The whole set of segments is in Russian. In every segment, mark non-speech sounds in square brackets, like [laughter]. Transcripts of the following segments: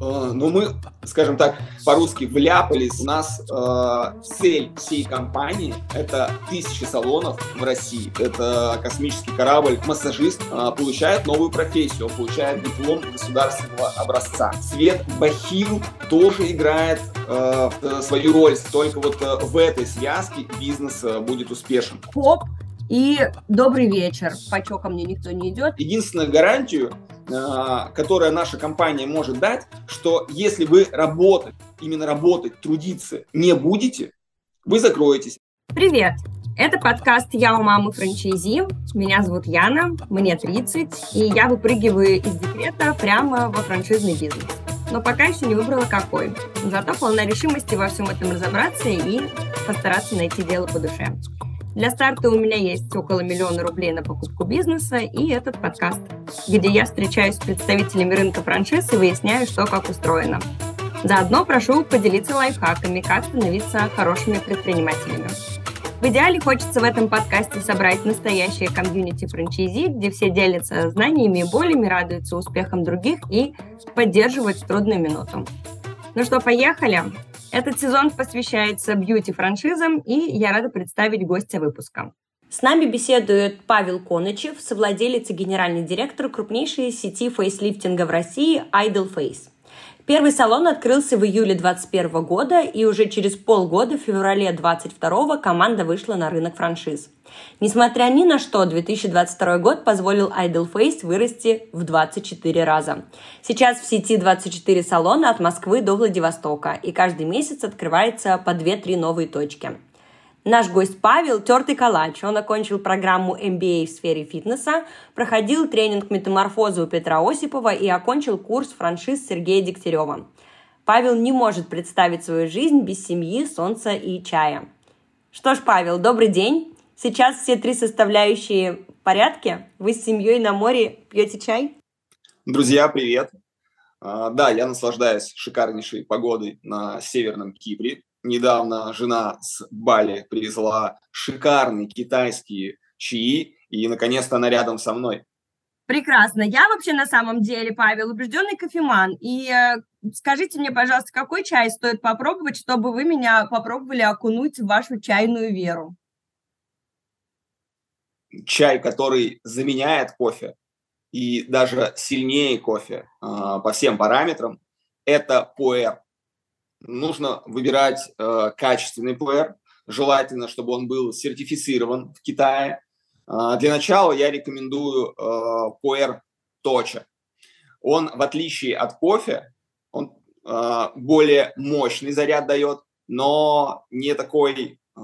Э, ну, мы, скажем так, по-русски вляпались. У нас э, цель всей компании – это тысячи салонов в России. Это космический корабль. Массажист э, получает новую профессию, он получает диплом государственного образца. Свет Бахил тоже играет э, свою роль. Только вот э, в этой связке бизнес э, будет успешен. Хоп, и добрый вечер. По ко мне никто не идет. Единственную гарантию, а, которая наша компания может дать, что если вы работать, именно работать, трудиться не будете, вы закроетесь. Привет! Это подкаст «Я у мамы франчайзи». Меня зовут Яна, мне 30, и я выпрыгиваю из декрета прямо во франшизный бизнес. Но пока еще не выбрала какой. Зато полна решимости во всем этом разобраться и постараться найти дело по душе. Для старта у меня есть около миллиона рублей на покупку бизнеса и этот подкаст, где я встречаюсь с представителями рынка франшиз и выясняю, что как устроено. Заодно прошу поделиться лайфхаками, как становиться хорошими предпринимателями. В идеале хочется в этом подкасте собрать настоящее комьюнити франчайзи, где все делятся знаниями и болями, радуются успехам других и поддерживают в трудную минуту. Ну что, поехали? Этот сезон посвящается бьюти-франшизам, и я рада представить гостя выпуска. С нами беседует Павел Конычев, совладелец и генеральный директор крупнейшей сети фейслифтинга в России Idol Face. Первый салон открылся в июле 2021 года, и уже через полгода, в феврале 2022, команда вышла на рынок франшиз. Несмотря ни на что, 2022 год позволил Idle Face вырасти в 24 раза. Сейчас в сети 24 салона от Москвы до Владивостока, и каждый месяц открывается по 2-3 новые точки. Наш гость Павел – тертый калач. Он окончил программу MBA в сфере фитнеса, проходил тренинг метаморфозы у Петра Осипова и окончил курс франшиз Сергея Дегтярева. Павел не может представить свою жизнь без семьи, солнца и чая. Что ж, Павел, добрый день. Сейчас все три составляющие в порядке? Вы с семьей на море пьете чай? Друзья, привет. А, да, я наслаждаюсь шикарнейшей погодой на Северном Кипре недавно жена с Бали привезла шикарные китайские чаи, и наконец-то она рядом со мной. Прекрасно. Я вообще на самом деле, Павел, убежденный кофеман. И э, скажите мне, пожалуйста, какой чай стоит попробовать, чтобы вы меня попробовали окунуть в вашу чайную веру? Чай, который заменяет кофе и даже сильнее кофе э, по всем параметрам, это пуэр нужно выбирать э, качественный плеер, желательно, чтобы он был сертифицирован в Китае. Э, для начала я рекомендую э, плеер Точа. Он, в отличие от кофе, он э, более мощный заряд дает, но не такой, э,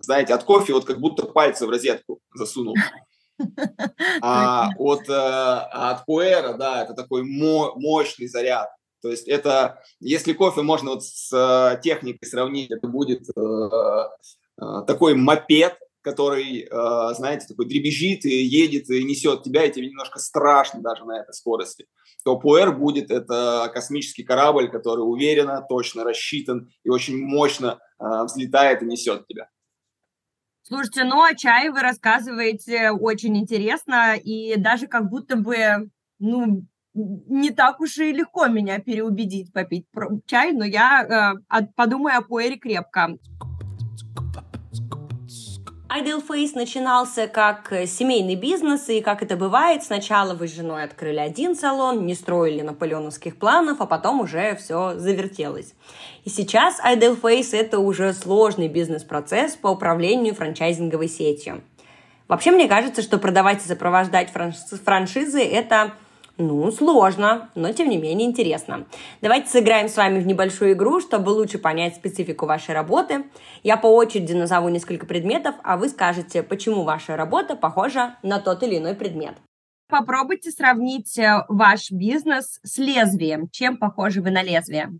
знаете, от кофе вот как будто пальцы в розетку засунул. [laughs] А от, э, от пуэра, да, это такой мощный заряд. То есть это, если кофе можно вот с э, техникой сравнить, это будет э, э, такой мопед, который, знаете, такой дребезжит и едет и несет тебя, и тебе немножко страшно даже на этой скорости. То Пуэр будет это космический корабль, который уверенно, точно рассчитан и очень мощно взлетает и несет тебя. Слушайте, ну о чае вы рассказываете очень интересно, и даже как будто бы, ну, не так уж и легко меня переубедить попить чай, но я э, подумаю о пуэре крепко. Ideal Face начинался как э, семейный бизнес, и как это бывает, сначала вы с женой открыли один салон, не строили наполеоновских планов, а потом уже все завертелось. И сейчас Ideal Face это уже сложный бизнес-процесс по управлению франчайзинговой сетью. Вообще, мне кажется, что продавать и сопровождать франшизы – это ну, сложно, но тем не менее интересно. Давайте сыграем с вами в небольшую игру, чтобы лучше понять специфику вашей работы. Я по очереди назову несколько предметов, а вы скажете, почему ваша работа похожа на тот или иной предмет. Попробуйте сравнить э, ваш бизнес с лезвием. Чем похожи вы на лезвие?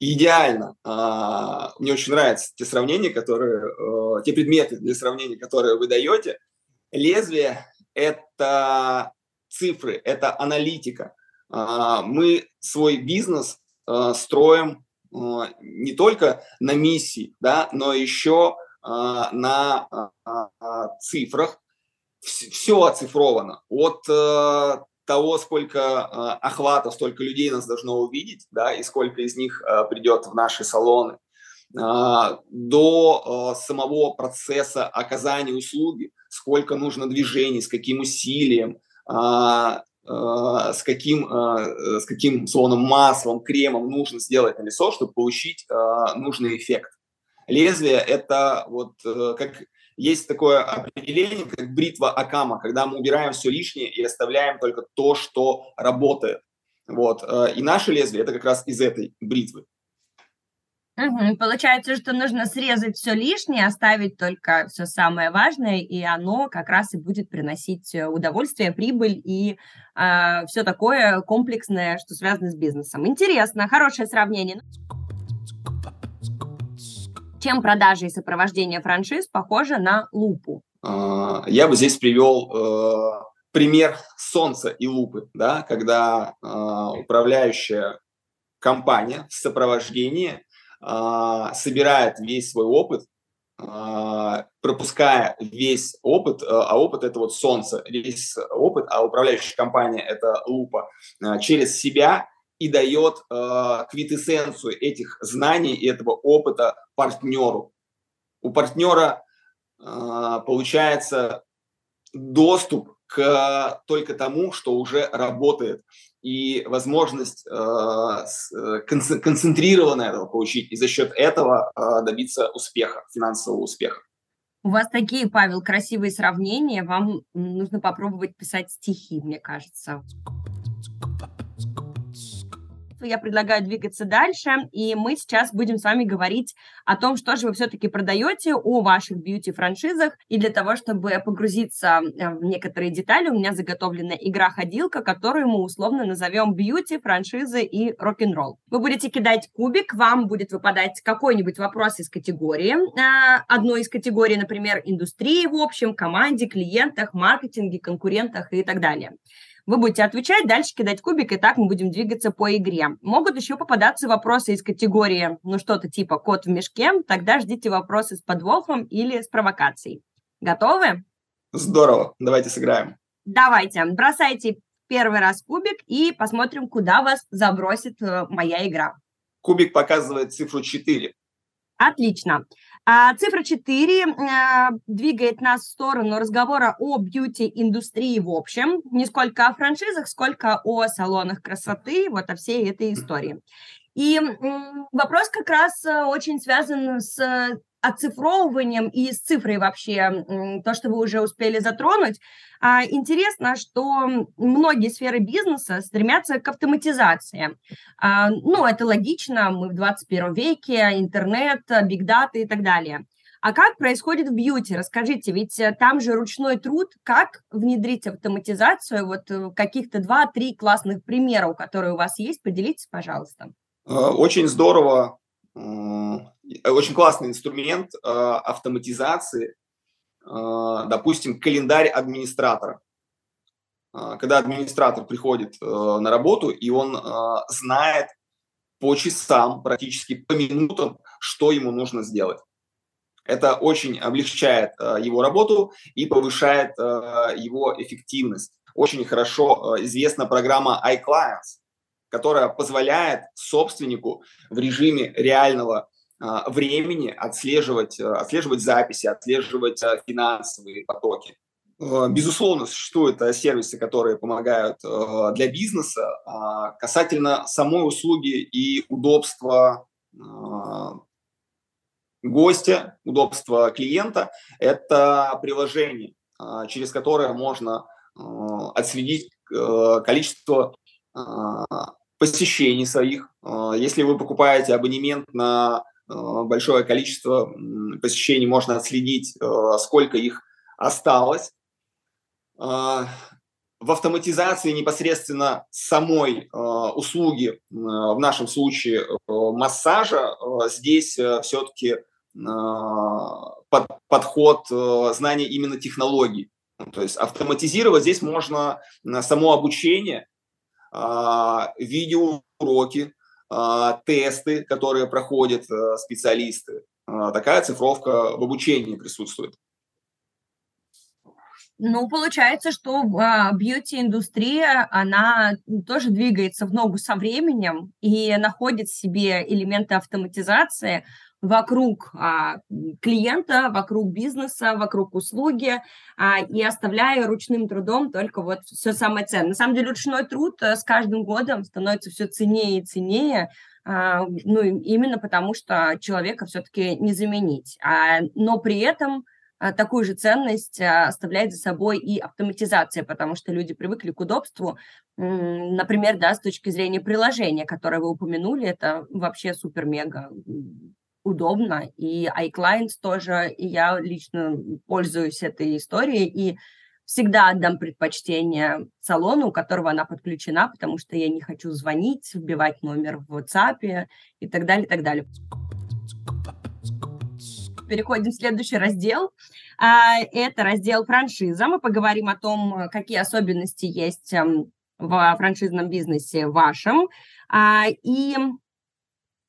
Идеально. А, мне очень нравятся те сравнения, которые, э, те предметы для сравнения, которые вы даете. Лезвие это цифры, это аналитика. А, мы свой бизнес а, строим а, не только на миссии, да, но еще на цифрах. Все оцифровано. От того, сколько охвата, столько людей нас должно увидеть, да, и сколько из них придет в наши салоны, до самого процесса оказания услуги, сколько нужно движений, с каким усилием, с каким, с каким словно маслом, кремом нужно сделать на лицо, чтобы получить нужный эффект. Лезвие – это вот как есть такое определение, как бритва Акама, когда мы убираем все лишнее и оставляем только то, что работает. Вот. И наше лезвие – это как раз из этой бритвы. Угу. Получается, что нужно срезать все лишнее, оставить только все самое важное, и оно как раз и будет приносить э, удовольствие, прибыль и э, а, все такое комплексное, что связано с бизнесом. Интересно, хорошее сравнение. Чем продажи и сопровождение франшиз похожи на лупу? А, я бы здесь привел э, пример солнца и лупы, да, когда э, управляющая компания в сопровождении собирает весь свой опыт, а, пропуская весь опыт, а, а опыт это вот солнце, весь опыт, а управляющая компания это лупа, через себя и дает квитэссенцию этих знаний и этого опыта партнеру. У партнера получается доступ к только тому, что уже работает и возможность э, э концентрированно этого получить и за счет этого э, добиться успеха, финансового успеха. У вас такие, Павел, красивые сравнения. Вам нужно попробовать писать стихи, мне кажется я предлагаю двигаться дальше, и мы сейчас будем с вами говорить о том, что же вы все-таки продаете, о ваших бьюти-франшизах, и для того, чтобы погрузиться э, в некоторые детали, у меня заготовлена игра-ходилка, которую мы условно назовем бьюти, франшизы и рок-н-ролл. Вы будете кидать кубик, вам будет выпадать какой-нибудь вопрос из категории, э, одной из категорий, например, индустрии в общем, команде, клиентах, маркетинге, конкурентах и так далее. Вы будете отвечать, дальше кидать кубик, и так мы будем двигаться по игре. Могут еще попадаться вопросы из категории, ну, что-то типа кот в мешке, тогда ждите вопросы с подвохом или с провокацией. Готовы? Здорово, давайте сыграем. Давайте, бросайте первый раз кубик и посмотрим, куда вас забросит э, моя игра. Кубик показывает цифру 4. Отлично. А цифра 4 а, двигает нас в сторону разговора о бьюти-индустрии в общем, не сколько о франшизах, сколько о салонах красоты, вот о всей этой истории. И вопрос как раз э, очень связан с оцифровыванием и с цифрой вообще, то, что вы уже успели затронуть. А, интересно, что многие сферы бизнеса стремятся к автоматизации. А, ну, это логично, мы в 21 веке, интернет, бигдата и так далее. А как происходит в бьюти? Расскажите, ведь э, там же ручной труд. Как внедрить автоматизацию? Вот э, каких-то два-три классных примера, которые у вас есть, поделитесь, пожалуйста. Э, очень здорово очень классный инструмент э, автоматизации, э, допустим, календарь администратора. Э, когда администратор приходит на работу, и он знает по часам, практически по минутам, что ему нужно сделать. Это очень облегчает его работу и повышает его эффективность. Очень хорошо известна программа iClients, которая позволяет собственнику в режиме реального времени отслеживать, э, отслеживать записи, отслеживать э, финансовые потоки. Э, безусловно, существуют сервисы, которые помогают для бизнеса. А касательно самой услуги и удобства гостя, удобства клиента, это приложение, через которое можно отследить количество посещений своих. Если вы покупаете абонемент на большое количество посещений, можно отследить, э, сколько их осталось. Э, в автоматизации непосредственно самой услуги, в нашем случае массажа, здесь все-таки подход знания именно технологий. То есть автоматизировать здесь можно само обучение, видеоуроки, а, тесты, которые проходят э, специалисты. А, такая цифровка в обучении присутствует. Ну, получается, что а, бьюти-индустрия, она тоже двигается в ногу со временем и находит в себе элементы автоматизации вокруг а, клиента, вокруг бизнеса, вокруг услуги, а, и оставляя ручным трудом только вот все самое ценное. На самом деле ручной труд э, с каждым годом становится все ценнее и ценнее, а, ну, именно потому что человека все-таки не заменить. А, но при этом а, такую же ценность а, оставляет за собой и автоматизация, потому что люди привыкли к удобству. Например, да, с точки зрения приложения, которое вы упомянули, это вообще супер-мега удобно. И iClients тоже, и я лично пользуюсь этой историей, и всегда отдам предпочтение салону, у которого она подключена, потому что я не хочу звонить, вбивать номер в WhatsApp и так далее, и так далее переходим в следующий раздел. А, это раздел франшиза. Мы поговорим о том, какие особенности есть эм, в франшизном бизнесе вашем. А, и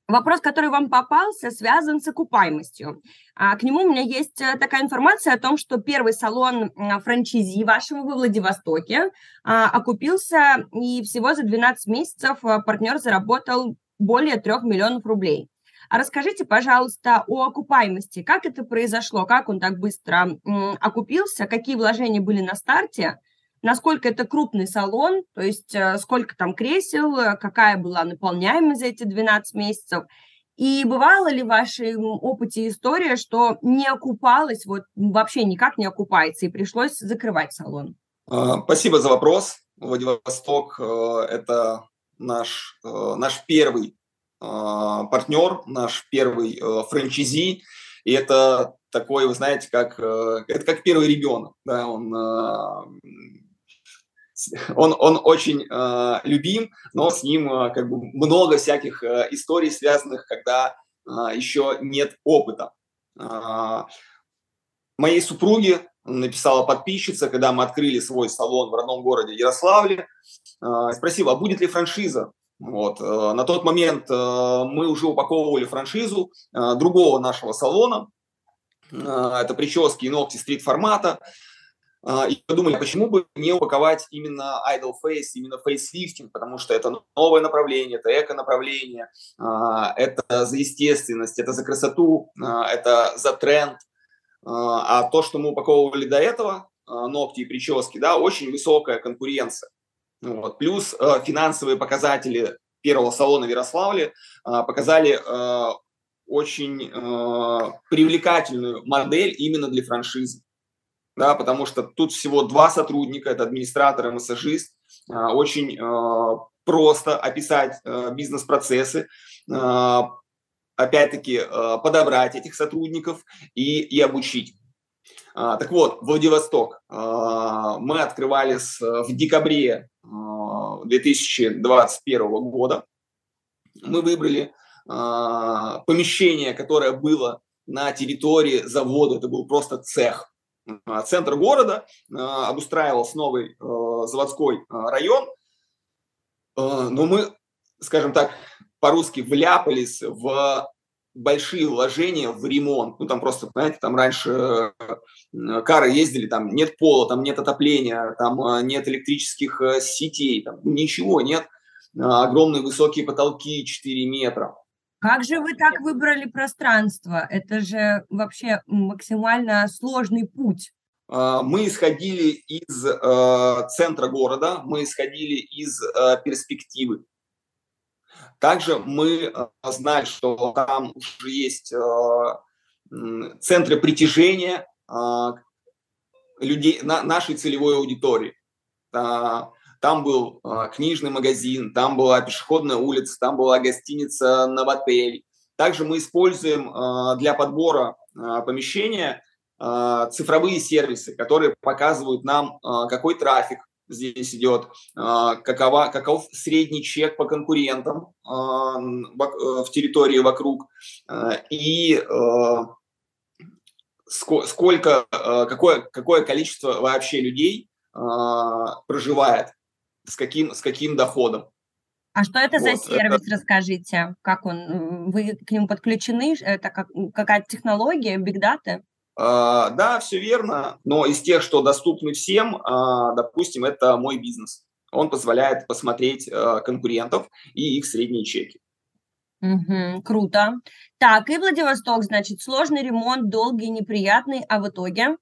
Вопрос, который вам попался, связан с окупаемостью. А, к нему у меня есть э, такая информация о том, что первый салон франчизи вашего во Владивостоке окупился, и всего за 12 месяцев э, партнер заработал более 3 миллионов рублей. А расскажите, пожалуйста, о окупаемости. Как это произошло? Как он так быстро окупился? Какие вложения были на старте? Насколько это крупный салон? То есть э, сколько там кресел? Какая была наполняемость за эти 12 месяцев? И бывало ли в вашем опыте история, что не окупалось, вот вообще никак не окупается, и пришлось закрывать салон? А, спасибо за вопрос. Владивосток э, – это наш, э, наш первый а, партнер, наш первый э, франчайзи, и это такой, вы знаете, как, э, это как первый ребенок, да, он, э, он, он очень любим, но с ним как бы много всяких историй связанных, когда еще нет опыта. Моей супруге написала подписчица, когда мы открыли свой салон в родном городе Ярославле, спросила, а будет ли франшиза вот. Э, на тот момент э, мы уже упаковывали франшизу э, другого нашего салона. Это прически и ногти стрит-формата. И подумали, почему бы не упаковать именно Idol Face, именно фейслифтинг, потому что это новое направление, это эко-направление, это за естественность, это за красоту, это за тренд. А то, что мы упаковывали до этого, ногти и прически, да, очень высокая конкуренция. Вот. Плюс финансовые показатели первого салона в Ярославле показали очень привлекательную модель именно для франшизы. Да, потому что тут всего два сотрудника, это администратор и массажист. Э, очень э, просто описать э, бизнес-процессы, э, опять-таки подобрать этих сотрудников и, и обучить. А, так вот, Владивосток. А, мы открывались в декабре 2021 а, года. Мы выбрали помещение, которое было на территории завода. Это был просто цех. Центр города обустраивался новый заводской район. Но мы, скажем так, по-русски вляпались в большие вложения в ремонт. Ну, там просто, знаете, там раньше э, кары ездили, там нет пола, там нет отопления, там э, нет электрических э, сетей, там ничего нет. Огромные высокие потолки 4 метра. Как же вы так выбрали пространство? Это же вообще максимально сложный путь. Мы исходили из э, центра города, мы исходили из э, перспективы. Также мы э, знали, что там уже есть центры притяжения э, людей, нашей целевой аудитории. Там был книжный магазин, там была пешеходная улица, там была гостиница «Новотель». Также мы используем для подбора помещения цифровые сервисы, которые показывают нам, какой трафик здесь идет, а, какова, каков средний чек по конкурентам а, в территории вокруг а, и сколько, какое, какое количество вообще людей проживает, с каким, с каким доходом. А что это вот, за сервис, это... расскажите? Как он? Вы к нему подключены? Это как, какая-то технология, бигдата? Да, все верно, но из тех, что доступны всем, допустим, это мой бизнес. Он позволяет посмотреть конкурентов и их средние чеки. Угу, круто. Так, и Владивосток, значит, сложный ремонт, долгий, неприятный, а в итоге?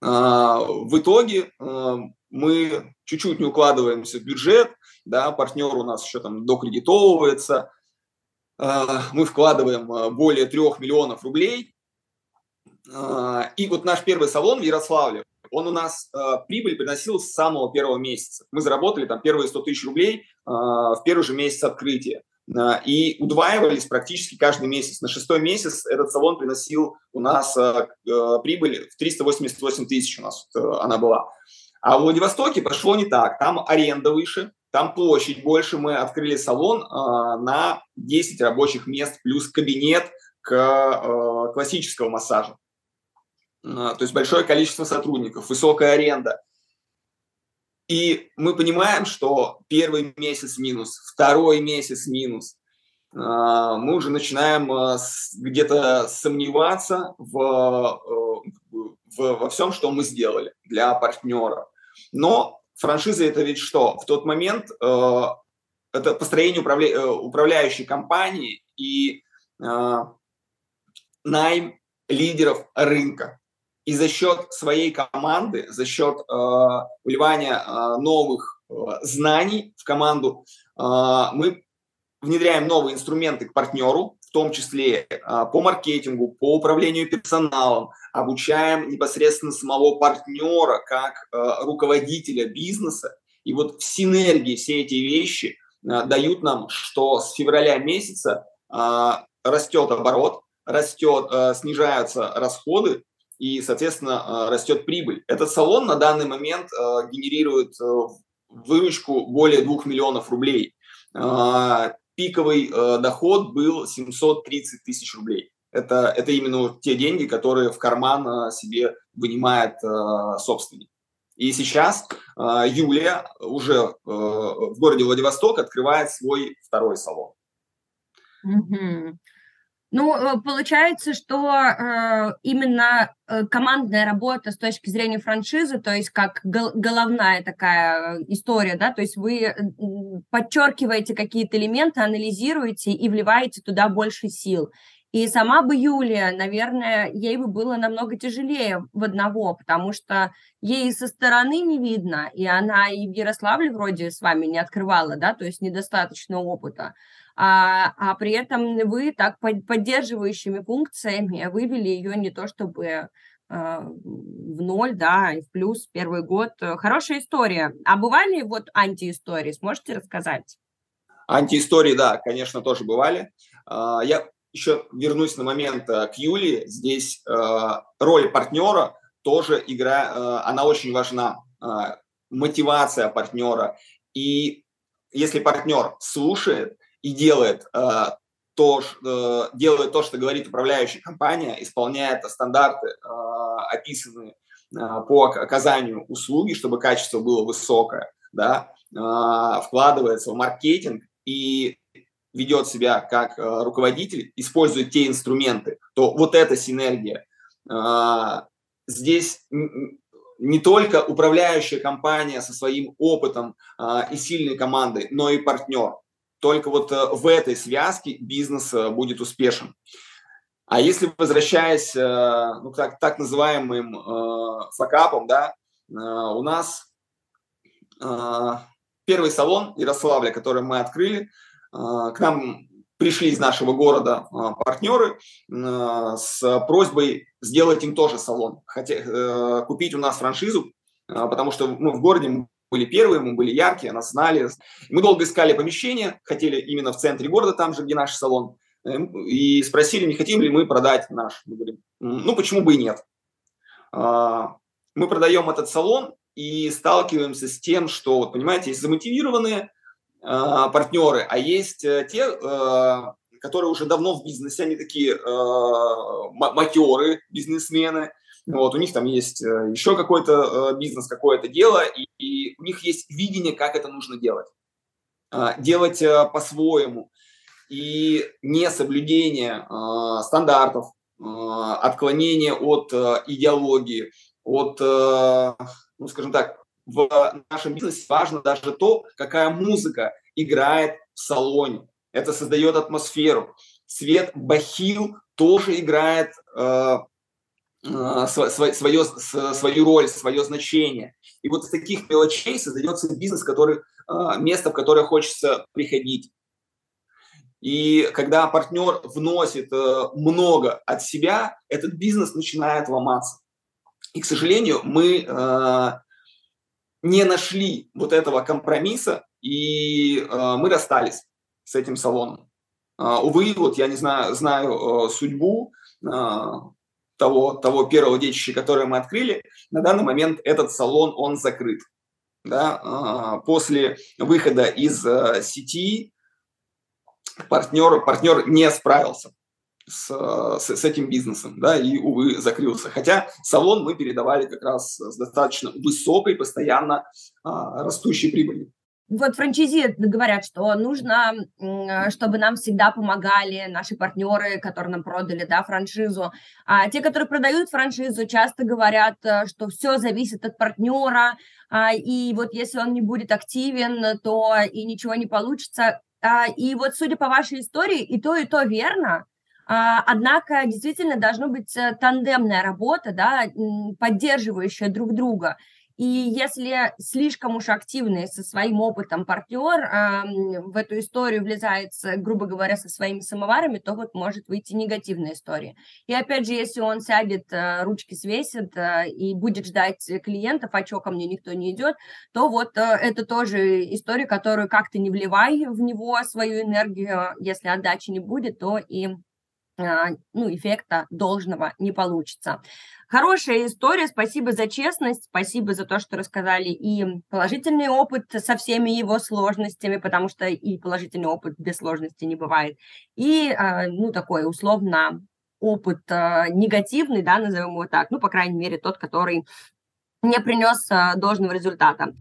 А, в итоге а, мы чуть-чуть не укладываемся в бюджет, да, партнер у нас еще там докредитовывается, а, мы вкладываем более трех миллионов рублей, и вот наш первый салон в Ярославле, он у нас прибыль приносил с самого первого месяца. Мы заработали там первые 100 тысяч рублей в первый же месяц открытия. И удваивались практически каждый месяц. На шестой месяц этот салон приносил у нас э, э, прибыль в 388 тысяч у нас э, она была. А в Владивостоке пошло не так. Там аренда выше, там площадь больше. Мы открыли салон на 10 рабочих мест плюс кабинет к классического массажа. То есть большое количество сотрудников, высокая аренда. И мы понимаем, что первый месяц минус, второй месяц минус. А, мы уже начинаем а, где-то сомневаться в, э, в, во всем, что мы сделали для партнера. Но франшиза это ведь что? В тот момент э, это построение. Э, управляющей компании и найм лидеров рынка. И за счет своей команды, за счет э, вливания э, новых э, знаний в команду, э, мы внедряем новые инструменты к партнеру, в том числе э, по маркетингу, по управлению персоналом, обучаем непосредственно самого партнера как э, руководителя бизнеса. И вот в синергии все эти вещи э, дают нам, что с февраля месяца э, растет оборот, растет, э, снижаются расходы, и, соответственно, э, растет прибыль. Этот салон на данный момент э, генерирует э, выручку более 2 миллионов рублей. Пиковый доход был 730 тысяч рублей. Это, это именно те деньги, которые в карман себе вынимает собственник. И сейчас Юлия уже в городе Владивосток открывает свой второй салон. Mm-hmm. Ну, э, получается, что э, именно э, командная работа с точки зрения франшизы, то есть как гол- головная такая история, да, то есть вы подчеркиваете какие-то элементы, анализируете и вливаете туда больше сил. И сама бы Юлия, наверное, ей бы было намного тяжелее в одного, потому что ей со стороны не видно, и она и в Ярославле вроде с вами не открывала, да, то есть недостаточно опыта а, а при этом вы так поддерживающими функциями вывели ее не то чтобы а, в ноль, да, и в плюс первый год. Хорошая история. А бывали вот антиистории? Сможете рассказать? Антиистории, да, конечно, тоже бывали. А, я еще вернусь на момент э, к Юлии. Здесь э, роль партнера тоже игра, э, она очень важна. Мотивация партнера. И если партнер слушает, и делает то, делает то, что говорит управляющая компания, исполняет стандарты, описанные по оказанию услуги, чтобы качество было высокое, да, вкладывается в маркетинг и ведет себя как э, руководитель, использует те инструменты, то вот эта синергия. Э, здесь не только управляющая компания со своим опытом э, и сильной командой, но и партнер. Только вот э, в этой связке бизнес э, будет успешен. А если возвращаясь э, ну, так, так называемым э, факапом, да, у нас первый салон Ярославля, который мы открыли, к нам пришли из нашего города партнеры с просьбой сделать им тоже салон, хотя, купить у нас франшизу, потому что ну, в городе были первые, мы были яркие, нас знали. Мы долго искали помещение, хотели именно в центре города, там же, где наш салон, эм, и спросили, не хотим ли мы продать наш. Мы говорим, ну, почему бы и нет. А, мы продаем этот салон и сталкиваемся с тем, что, вот, понимаете, есть замотивированные а, партнеры, а есть э, те, а, которые уже давно в бизнесе, они такие матеры бизнесмены, вот, у них там есть э, еще какой-то э, бизнес, какое-то дело, и, и у них есть видение, как это нужно делать. А, делать э, по-своему. И несоблюдение стандартов, отклонение от идеологии, от, ну, скажем так, в нашем бизнесе важно даже то, какая музыка играет в салоне. Это создает атмосферу. Цвет бахил тоже играет э, э, свое, свою роль, свое значение. И вот с таких мелочей создается бизнес, который, э, место, в которое хочется приходить. И когда партнер вносит э, много от себя, этот бизнес начинает ломаться. И, к сожалению, мы э, не нашли вот этого компромисса, и э, мы расстались с этим салоном. Э, увы, вот я не знаю, знаю э, судьбу э, того, того первого детища, которое мы открыли. На данный момент этот салон, он закрыт. Да? Э, после выхода из э, сети партнер, партнер не справился с, с, с этим бизнесом, да, и, увы, закрылся. Хотя салон мы передавали как раз с достаточно высокой, постоянно а, растущей прибылью. Вот франчайзи говорят, что нужно, чтобы нам всегда помогали наши партнеры, которые нам продали да, франшизу. А те, которые продают франшизу, часто говорят, э, что все зависит от партнера, а, и вот если он не будет активен, то и ничего не получится. А, и вот, судя по вашей истории, и то, и то верно. А, однако действительно должна быть э, тандемная работа, да, поддерживающая друг друга. И если слишком уж активный со своим опытом партнер э, в эту историю влезает, грубо говоря, со своими самоварами, то вот может выйти негативная история. И опять же, если он сядет, э, ручки свесит э, и будет ждать клиентов, а что ко мне никто не идет, то вот э, это тоже история, которую как-то не вливай в него свою энергию, если отдачи не будет, то и а, ну, эффекта должного не получится. Хорошая история, спасибо за честность, спасибо за то, что рассказали и положительный опыт со всеми его сложностями, потому что и положительный опыт без сложности не бывает, и, а, ну, такой условно опыт а, негативный, да, назовем его так, ну, по крайней мере, тот, который не принес должного результата.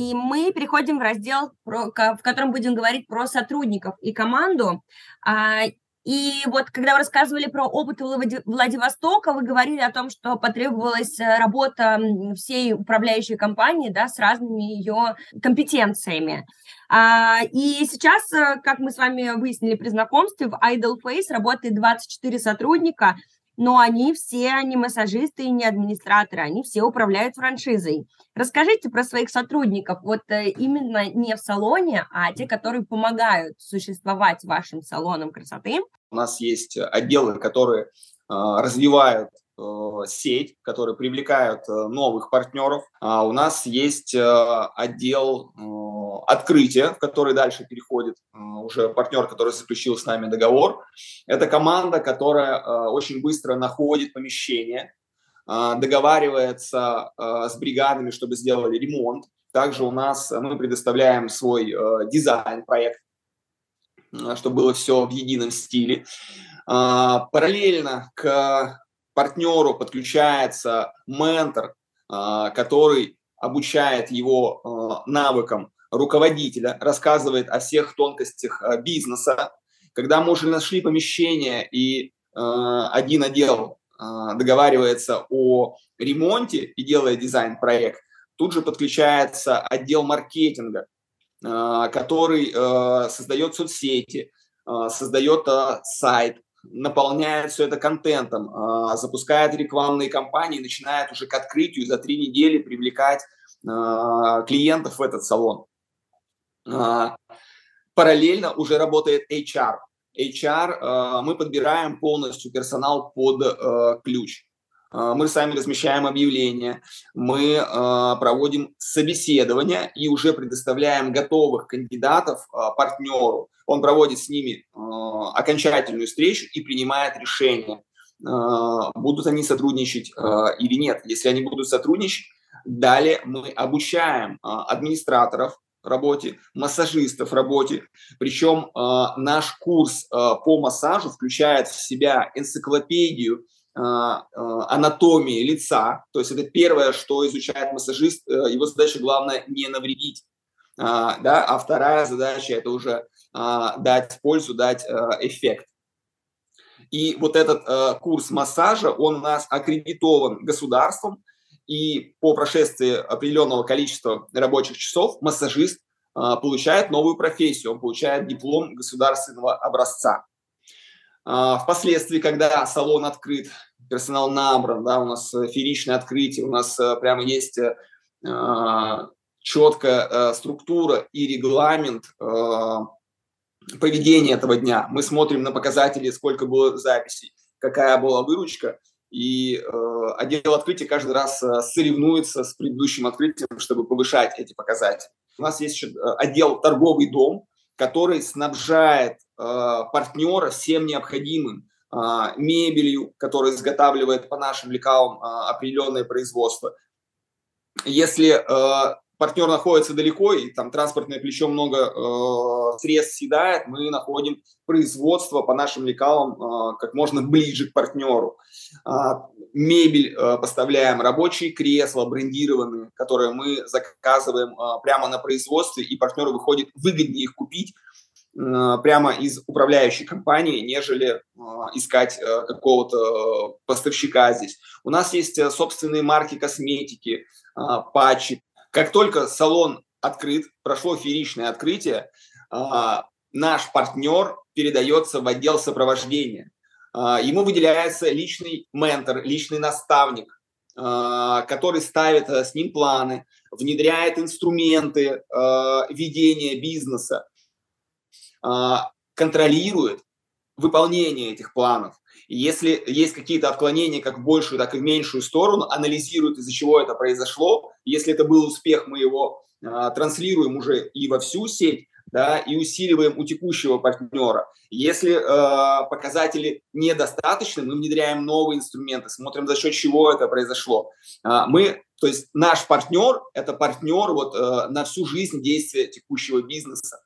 И мы переходим в раздел, в котором будем говорить про сотрудников и команду. А, и вот когда вы рассказывали про опыт Владивостока, вы говорили о том, что потребовалась э, работа всей управляющей компании да, с разными ее компетенциями. А, и сейчас, э, как мы с вами выяснили при знакомстве, в Idle Face работает 24 сотрудника, но они все не массажисты и не администраторы, они все управляют франшизой. Расскажите про своих сотрудников, вот э, именно не в салоне, а те, которые помогают существовать вашим салонам красоты. У нас есть отделы, которые а, развивают Э, сеть, которые привлекают э, новых партнеров. А у нас есть э, отдел открытия, в который дальше переходит уже партнер, который заключил с нами договор. Это команда, которая очень быстро находит помещение, договаривается с бригадами, чтобы сделали ремонт. Также у нас мы предоставляем свой дизайн-проект, чтобы было все в едином стиле. Параллельно к партнеру подключается ментор, а, который обучает его а, навыкам руководителя, рассказывает о всех тонкостях а, бизнеса. Когда мы уже нашли помещение и один отдел договаривается о ремонте и делает дизайн-проект, тут же подключается отдел маркетинга, который создает соцсети, создает сайт, наполняет все это контентом, а, запускает рекламные кампании, начинает уже к открытию за три недели привлекать а, клиентов в этот салон. А, параллельно уже работает HR. HR мы подбираем полностью персонал под ключ. Мы сами размещаем объявления, мы проводим собеседования и уже предоставляем готовых кандидатов партнеру он проводит с ними окончательную встречу и принимает решение, будут они сотрудничать или нет. Если они будут сотрудничать, далее мы обучаем администраторов работе, массажистов работе. Причем наш курс по массажу включает в себя энциклопедию анатомии лица. То есть это первое, что изучает массажист. Э, его задача главное не навредить. Да, а вторая задача это уже дать пользу, дать эффект. И вот этот э, курс массажа, он у нас аккредитован государством, и по прошествии определенного количества рабочих часов массажист э, получает новую профессию, он получает диплом государственного образца. Э, впоследствии, когда салон открыт, персонал набран, да, у нас фееричное открытие, у нас э, прямо есть э, четкая э, структура и регламент э, поведения этого дня. Мы смотрим на показатели, сколько было записей, какая была выручка, и э, отдел открытия каждый раз э, соревнуется с предыдущим открытием, чтобы повышать эти показатели. У нас есть еще э, отдел торговый дом, который снабжает э, партнера всем необходимым э, мебелью, которая изготавливает по нашим лекалам э, определенное производство. Если партнер находится далеко, и там транспортное плечо много э, средств съедает, мы находим производство по нашим лекалам э, как можно ближе к партнеру. Э, мебель э, поставляем, рабочие кресла брендированные, которые мы заказываем э, прямо на производстве, и партнеру выходит выгоднее их купить э, прямо из управляющей компании, нежели э, искать э, какого-то поставщика здесь. У нас есть собственные марки косметики, патчи, как только салон открыт, прошло фееричное открытие, а, наш партнер передается в отдел сопровождения. А, ему выделяется личный ментор, личный наставник, а, который ставит э, с ним планы, внедряет инструменты ведения бизнеса, контролирует выполнение этих планов. И если есть какие-то отклонения как в большую, так и в меньшую сторону, анализируют, из-за чего это произошло. Если это был успех, мы его э, транслируем уже и во всю сеть, да, и усиливаем у текущего партнера. Если э, показатели недостаточны, мы внедряем новые инструменты, смотрим, за счет чего это произошло. Э, мы, то есть наш партнер – это партнер вот, э, на всю жизнь действия текущего бизнеса.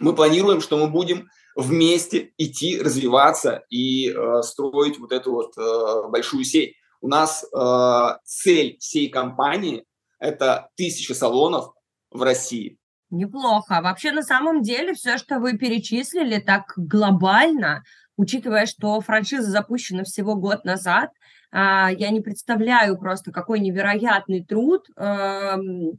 Мы планируем, что мы будем вместе идти, развиваться и э, строить вот эту вот э, большую сеть. У нас э, цель всей компании – это тысяча салонов в России. Неплохо. Вообще, на самом деле, все, что вы перечислили так глобально, учитывая, что франшиза запущена всего год назад, а, я не представляю просто, какой невероятный труд эм,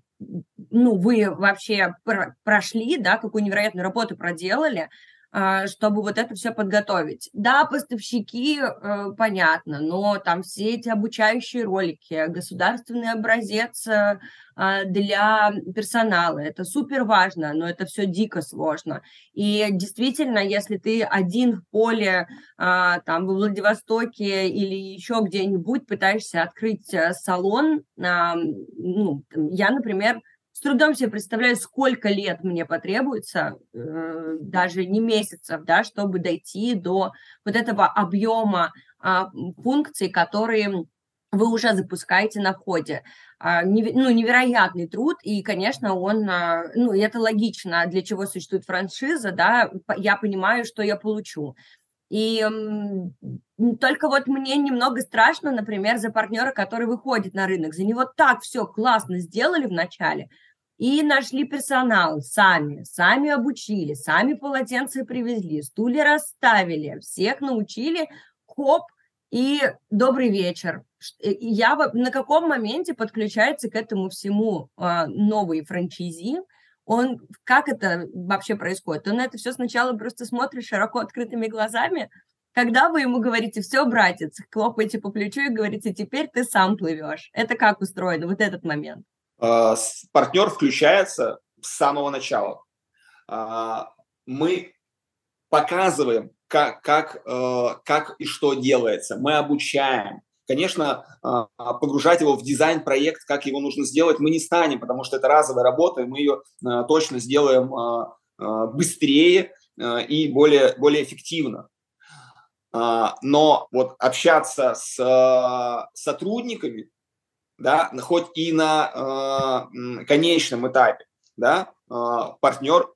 ну, вы вообще прошли, да, какую невероятную работу проделали, а, чтобы вот это все подготовить. Да, поставщики, э, понятно, но там все эти обучающие ролики, государственный образец э, а, для персонала, это супер важно, но это все дико сложно. И действительно, если ты один в поле, а, там, в Владивостоке или еще где-нибудь пытаешься открыть э, салон, ну, я, например, с трудом себе представляю, сколько лет мне потребуется, э, даже не месяцев, да, чтобы дойти до вот этого объема э, функций, которые вы уже запускаете на входе. Э, не, ну, невероятный труд, и, конечно, он, э, ну, это логично, для чего существует франшиза, да, я понимаю, что я получу. И только вот мне немного страшно, например, за партнера, который выходит на рынок. За него так все классно сделали в начале, и нашли персонал сами, сами обучили, сами полотенца привезли, стулья расставили, всех научили, хоп, и добрый вечер. Я на каком моменте подключается к этому всему а, новый франчайзи, он, как это вообще происходит? Он это все сначала просто смотрит широко открытыми глазами, когда вы ему говорите, все, братец, хлопаете по плечу и говорите, теперь ты сам плывешь. Это как устроено, вот этот момент? А, партнер включается с самого начала. А, мы показываем, как, как, э, как и что делается. Мы обучаем. Конечно, а, погружать его в дизайн-проект, как его нужно сделать, мы не станем, потому что это разовая работа, и мы ее э, точно сделаем быстрее э, и более, более эффективно. Но вот общаться с сотрудниками, да, хоть и на э, конечном этапе, да, э, партнер,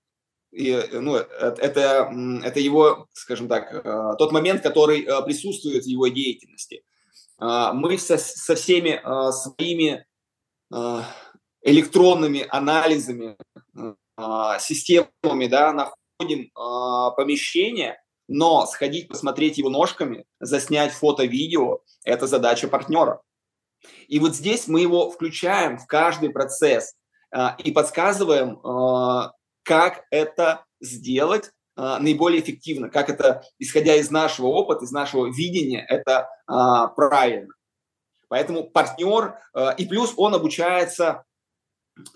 и, ну, это, это его, скажем так, э, тот момент, который э, присутствует в его деятельности. Э, мы со, со всеми э, своими э, электронными анализами, э, системами, да, находим э, помещение, Но сходить посмотреть его ножками, заснять фото-видео – это задача партнера. И вот здесь мы его включаем в каждый процесс а, и подсказываем, а, как это сделать а, наиболее эффективно, как это, исходя из нашего опыта, из нашего видения, это правильно. Поэтому партнер, и плюс он обучается,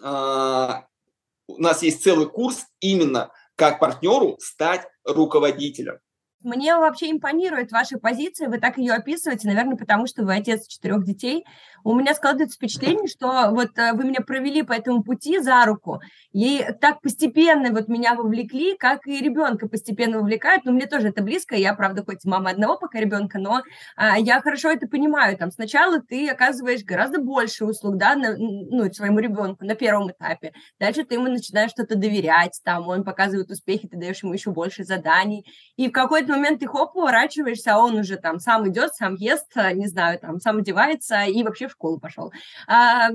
у нас есть целый курс именно как партнеру стать руководителем. Мне вообще импонирует ваша позиция, вы так ее описываете, наверное, потому что вы отец четырех детей. У меня складывается впечатление, что вот э, вы меня провели по этому пути за руку, и так постепенно вот меня вовлекли, как и ребенка постепенно вовлекают. Но мне тоже это близко, я, правда, хоть мама одного пока ребенка, но а, я хорошо это понимаю. Там сначала ты оказываешь гораздо больше услуг, да, на, ну, своему ребенку на первом этапе. Дальше ты ему начинаешь что-то доверять, там, он показывает успехи, ты даешь ему еще больше заданий. И в какой-то какой-то момент ты хоп, поворачиваешься, а он уже там сам идет, сам ест, а, не знаю, там сам одевается и вообще в школу пошел. А,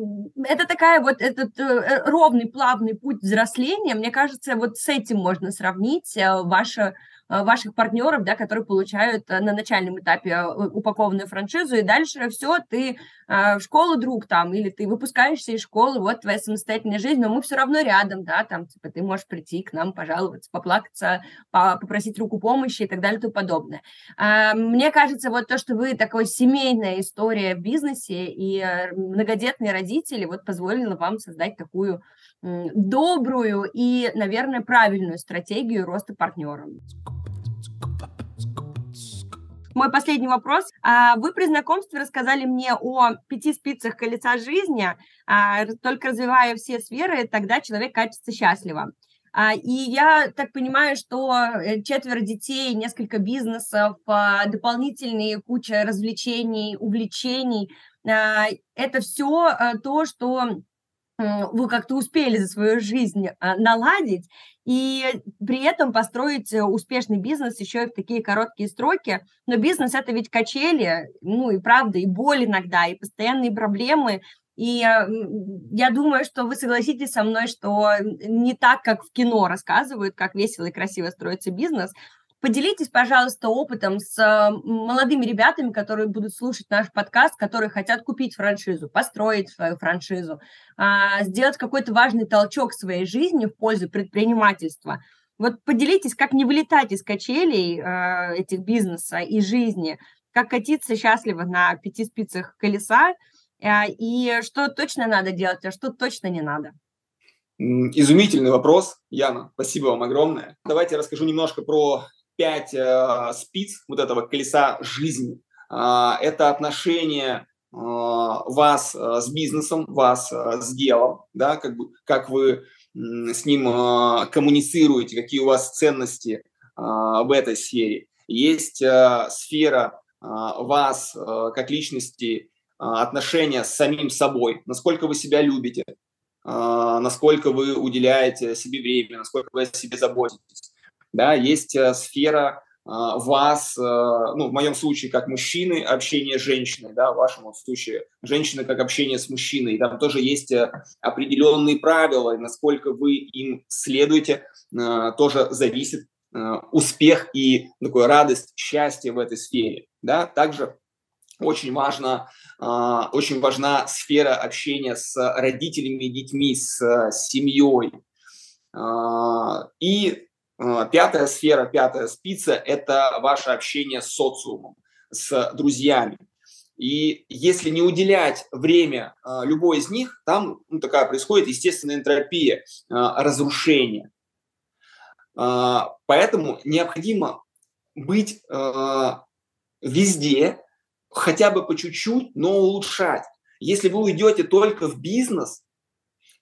это такая вот этот э, ровный, плавный путь взросления. Мне кажется, вот с этим можно сравнить э, ваше Э, ваших партнеров, да, которые получают э, на начальном этапе э, упакованную франшизу, и дальше все, ты в школу друг там, или ты выпускаешься из школы, вот твоя самостоятельная жизнь, но мы все равно рядом, да, там, типа, ты можешь прийти к нам, пожаловаться, поплакаться, попросить руку помощи и так далее и тому подобное. А, мне кажется, вот то, что вы такой семейная история в бизнесе и многодетные родители, вот позволило вам создать такую добрую и, наверное, правильную стратегию роста партнеров. Мой последний вопрос. А, вы при знакомстве рассказали мне о пяти спицах колеса жизни. А, только развивая все сферы, тогда человек катится счастливо. А, и я так понимаю, что э, четверо детей, несколько бизнесов, дополнительные куча развлечений, увлечений – это все то, что вы как-то успели за свою жизнь а, наладить, и при этом построить э, успешный бизнес еще и в такие короткие сроки. Но бизнес – это ведь качели, ну и правда, и боль иногда, и постоянные проблемы. И э, я думаю, что вы согласитесь со мной, что не так, как в кино рассказывают, как весело и красиво строится бизнес – Поделитесь, пожалуйста, опытом с э, молодыми ребятами, которые будут слушать наш подкаст, которые хотят купить франшизу, построить свою франшизу, а, сделать какой-то важный толчок своей жизни в пользу предпринимательства. Вот поделитесь, как не вылетать из качелей э, этих бизнеса и жизни, как катиться счастливо на пяти спицах колеса, э, и что точно надо делать, а что точно не надо. Изумительный вопрос, Яна. Спасибо вам огромное. Давайте я расскажу немножко про пять э, спиц вот этого колеса жизни. Э, это отношение э, вас э, с бизнесом, вас э, с делом, да, как, бы, как вы э, с ним э, коммуницируете, какие у вас ценности э, в этой сфере. Есть э, сфера э, вас э, как личности, э, отношения с самим собой, насколько вы себя любите, э, насколько вы уделяете себе время, насколько вы о себе заботитесь да, есть э, сфера а, вас, э, ну, в моем случае, как мужчины, общение с женщиной, да, в вашем вот случае, женщины как общение с мужчиной. Там тоже есть э, определенные правила, и насколько вы им следуете, тоже зависит успех и такая радость, счастье в этой сфере. Да? Также очень, важно, очень важна сфера общения с родителями детьми, с семьей. И пятая сфера, пятая спица – это ваше общение с социумом, с друзьями. И если не уделять время а, любой из них, там ну, такая происходит естественная энтропия, а, разрушение. Поэтому необходимо быть везде, хотя бы по чуть-чуть, но улучшать. Если вы уйдете только в бизнес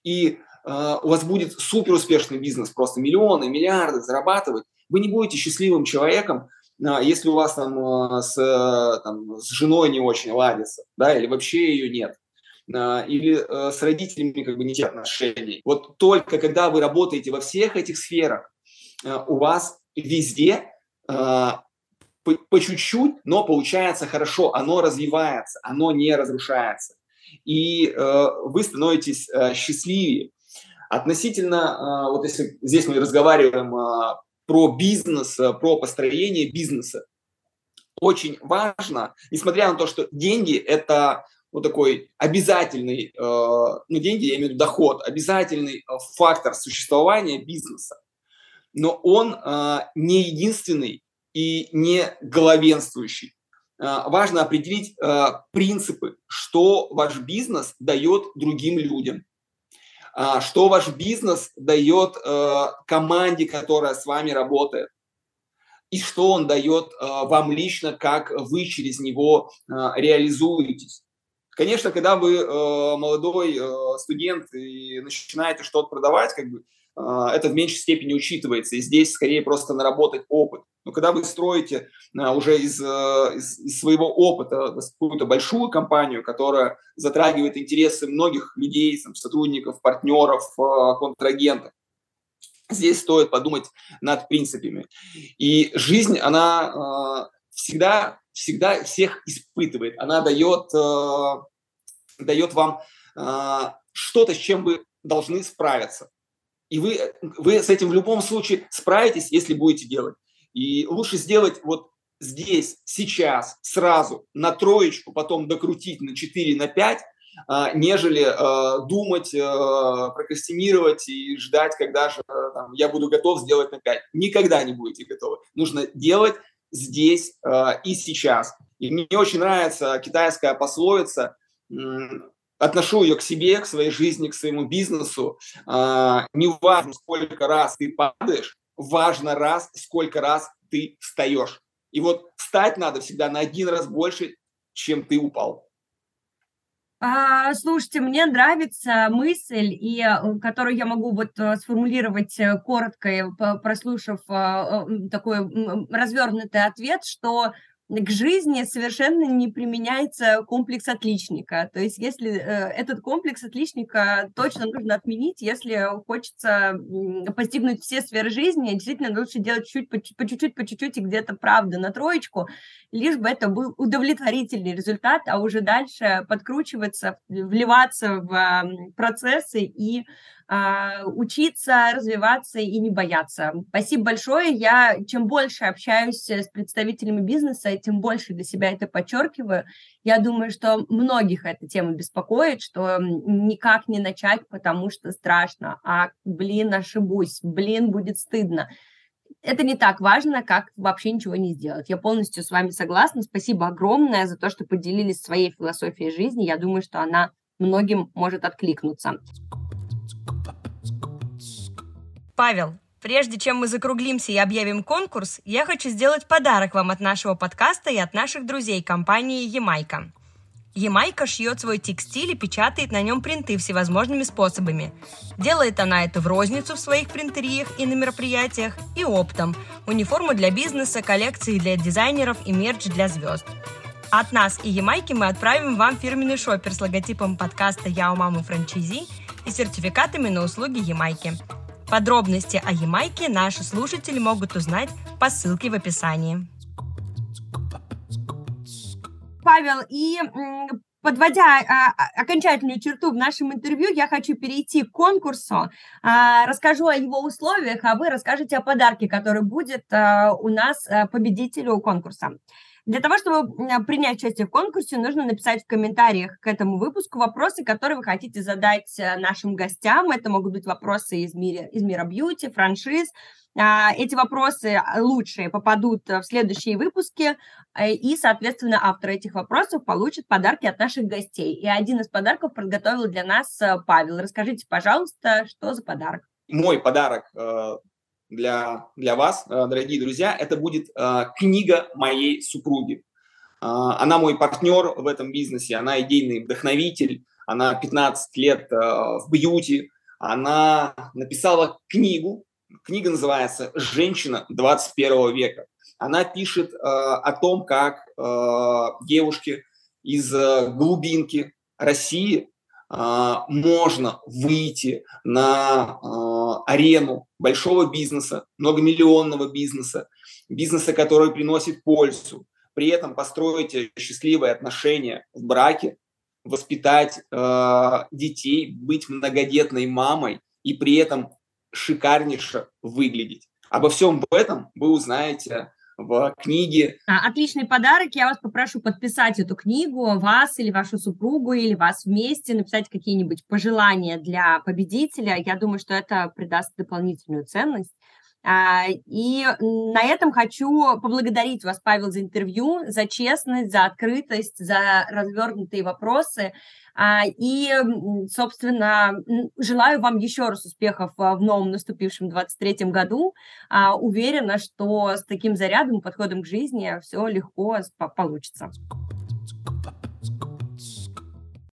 и у вас будет супер успешный бизнес, просто миллионы, миллиарды зарабатывать, вы не будете счастливым человеком, а, если у вас там а, с, там, с женой не очень ладится, да, или вообще ее нет, или с родителями как бы не те отношения. Вот только когда вы работаете во всех этих сферах, у вас везде по чуть-чуть, но получается хорошо, оно развивается, оно не разрушается. И вы становитесь счастливее. Относительно, а, вот если здесь мы разговариваем а, про бизнес, про построение бизнеса. Очень важно, несмотря на то, что деньги – это ну, такой обязательный, ну, деньги, я имею в виду доход, обязательный фактор существования бизнеса. Но он не единственный и не главенствующий. Важно определить принципы, что ваш бизнес дает другим людям, что ваш бизнес дает э, команде, которая с вами работает, и что он дает э, вам лично, как вы через него э, реализуетесь. Конечно, когда вы молодой студент и начинаете что-то продавать, как бы это в меньшей степени учитывается. И здесь скорее просто наработать опыт. Но когда вы строите э, уже из, э, из, из своего опыта какую-то большую компанию, которая затрагивает интересы многих людей, там, сотрудников, партнеров, э, контрагентов, здесь стоит подумать над принципами. И жизнь, она э, всегда всегда всех испытывает. Она дает, дает вам что-то, с чем вы должны справиться. И вы, вы с этим в любом случае справитесь, если будете делать. И лучше сделать вот здесь, сейчас, сразу, на троечку, потом докрутить на 4, на 5, э, нежели э, думать, э, прокрастинировать и ждать, когда же там, я буду готов сделать на 5. Никогда не будете готовы. Нужно делать здесь и сейчас. И мне очень нравится китайская пословица, отношу ее к себе, к своей жизни, к своему бизнесу. Э, не важно, сколько раз ты падаешь, важно раз, сколько раз ты встаешь. И вот встать надо всегда на один раз больше, чем ты упал. А, слушайте, мне нравится мысль, и, э, которую я могу вот э, сформулировать э, коротко, прослушав такой развернутый ответ, что к жизни совершенно не применяется комплекс отличника. То есть если э, этот комплекс отличника точно нужно отменить, если хочется постигнуть все сферы жизни, действительно лучше делать чуть по чуть-чуть, по чуть-чуть и где-то правда на троечку, лишь бы это был удовлетворительный результат, а уже дальше подкручиваться, вливаться в процессы и учиться, развиваться и не бояться. Спасибо большое. Я чем больше общаюсь с представителями бизнеса, тем больше для себя это подчеркиваю. Я думаю, что многих эта тема беспокоит, что никак не начать, потому что страшно. А, блин, ошибусь, блин, будет стыдно это не так важно, как вообще ничего не сделать. Я полностью с вами согласна. Спасибо огромное за то, что поделились своей философией жизни. Я думаю, что она многим может откликнуться. Павел, прежде чем мы закруглимся и объявим конкурс, я хочу сделать подарок вам от нашего подкаста и от наших друзей компании «Ямайка». Ямайка шьет свой текстиль и печатает на нем принты всевозможными способами. Делает она это в розницу в своих принтериях и на мероприятиях, и оптом. Униформу для бизнеса, коллекции для дизайнеров и мерч для звезд. От нас и Ямайки мы отправим вам фирменный шопер с логотипом подкаста «Я у мамы франчайзи» и сертификатами на услуги Ямайки. Подробности о Ямайке наши слушатели могут узнать по ссылке в описании. Павел, и подводя а, а, окончательную черту в нашем интервью, я хочу перейти к конкурсу. А, расскажу о его условиях, а вы расскажете о подарке, который будет а, у нас а, победителю конкурса. Для того, чтобы принять участие в конкурсе, нужно написать в комментариях к этому выпуску вопросы, которые вы хотите задать э, нашим гостям. Это могут быть вопросы из мира, из мира бьюти, франшиз. А, эти вопросы лучшие попадут в следующие выпуски, э, и, соответственно, автор этих вопросов получит подарки от наших гостей. И один из подарков подготовил для нас э, Павел. Расскажите, пожалуйста, что за подарок? Мой подарок для, для вас, э, дорогие друзья, это будет э, книга моей супруги. Э, она мой партнер в этом бизнесе, она идейный вдохновитель, она 15 лет в бьюти, она написала книгу, книга называется «Женщина 21 века». Она пишет о том, как девушки из глубинки России можно выйти на арену большого бизнеса, многомиллионного бизнеса, бизнеса, который приносит пользу, при этом построить счастливые отношения в браке, воспитать э, детей, быть многодетной мамой и при этом шикарнейше выглядеть. Обо всем этом вы узнаете в книге. А, отличный подарок. Я вас попрошу подписать эту книгу, вас или вашу супругу, или вас вместе, написать какие-нибудь пожелания для победителя. Я думаю, что это придаст дополнительную ценность. А, и на этом хочу поблагодарить вас, Павел, за интервью, за честность, за открытость, за развернутые вопросы. А, и, собственно, желаю вам еще раз успехов в новом наступившем 23-м году. А, уверена, что с таким зарядом, подходом к жизни все легко получится.